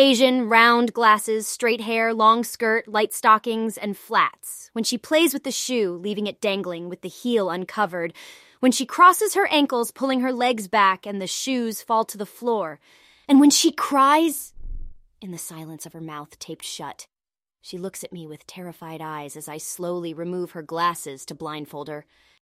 Asian, round glasses, straight hair, long skirt, light stockings, and flats. When she plays with the shoe, leaving it dangling with the heel uncovered. When she crosses her ankles, pulling her legs back, and the shoes fall to the floor. And when she cries, in the silence of her mouth taped shut, she looks at me with terrified eyes as I slowly remove her glasses to blindfold her.